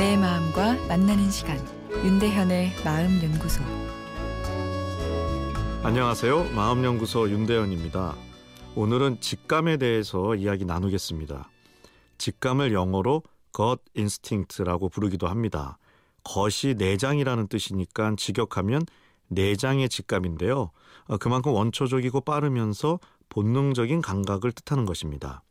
마음과 만나는 시간 윤대현의 마음 연구소 안녕하세요. 마음 연구소 윤대현입니다. 오늘은 직감에 대해서 이야기 나누겠습니다. 직감을 영어로 God Instinct라고 부르기도 합니다. 것이 내장이라는 뜻이니까 직역하면 내장의 직감인데요. 어, 그만큼 원초적이고 빠르면서 본능적인 감각을 뜻하는 것입니다.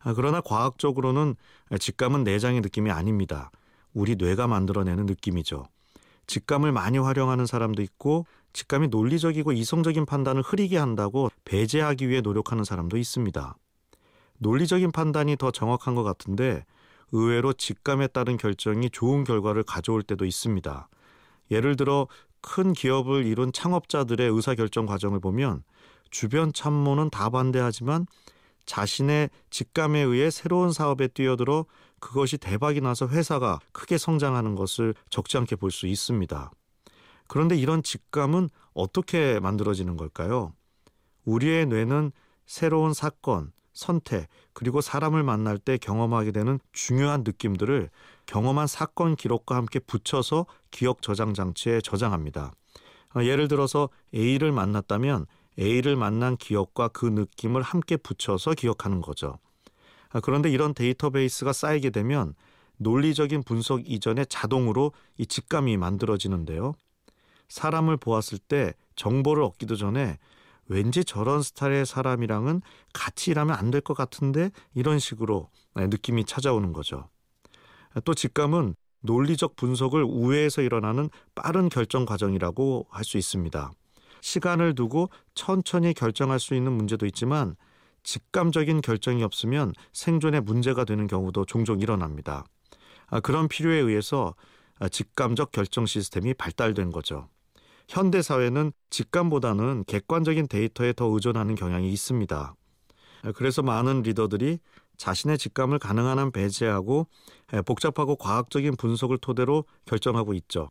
아, 그러나 과학적으로는 직감은 내장의 느낌이 아닙니다. 우리 뇌가 만들어내는 느낌이죠. 직감을 많이 활용하는 사람도 있고 직감이 논리적이고 이성적인 판단을 흐리게 한다고 배제하기 위해 노력하는 사람도 있습니다. 논리적인 판단이 더 정확한 것 같은데 의외로 직감에 따른 결정이 좋은 결과를 가져올 때도 있습니다. 예를 들어 큰 기업을 이룬 창업자들의 의사결정 과정을 보면 주변 참모는 다 반대하지만 자신의 직감에 의해 새로운 사업에 뛰어들어 그것이 대박이 나서 회사가 크게 성장하는 것을 적지 않게 볼 수 있습니다. 그런데 이런 직감은 어떻게 만들어지는 걸까요? 우리의 뇌는 새로운 사건, 선택, 그리고 사람을 만날 때 경험하게 되는 중요한 느낌들을 경험한 사건 기록과 함께 붙여서 기억 저장 장치에 저장합니다. 어, 예를 들어서 A를 만났다면 A를 만난 기억과 그 느낌을 함께 붙여서 기억하는 거죠. 아, 그런데 이런 데이터베이스가 쌓이게 되면 논리적인 분석 이전에 자동으로 이 직감이 만들어지는데요. 사람을 보았을 때 정보를 얻기도 전에 왠지 저런 스타일의 사람이랑은 같이 일하면 안 될 것 같은데 이런 식으로 네, 느낌이 찾아오는 거죠. 또 직감은 논리적 분석을 우회해서 일어나는 빠른 결정 과정이라고 할 수 있습니다. 시간을 두고 천천히 결정할 수 있는 문제도 있지만 직감적인 결정이 없으면 생존에 문제가 되는 경우도 종종 일어납니다. 아, 그런 필요에 의해서 직감적 결정 시스템이 발달된 거죠. 현대 사회는 직감보다는 객관적인 데이터에 더 의존하는 경향이 있습니다. 그래서 많은 리더들이 자신의 직감을 가능한 한 배제하고 복잡하고 과학적인 분석을 토대로 결정하고 있죠.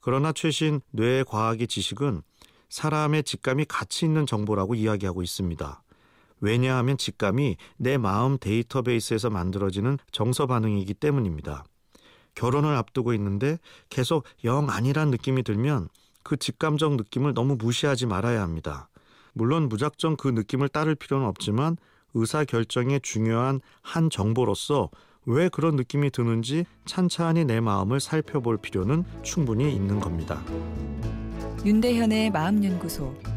그러나 최신 뇌 과학의 지식은 사람의 직감이 가치 있는 정보라고 이야기하고 있습니다. 왜냐하면 직감이 내 마음 데이터베이스에서 만들어지는 정서 반응이기 때문입니다. 결혼을 앞두고 있는데 계속 영 아니란 느낌이 들면 그 직감적 느낌을 너무 무시하지 말아야 합니다. 물론 무작정 그 느낌을 따를 필요는 없지만 의사 결정에 중요한 한 정보로서 왜 그런 느낌이 드는지 찬찬히 내 마음을 살펴볼 필요는 충분히 있는 겁니다. 윤대현의 마음연구소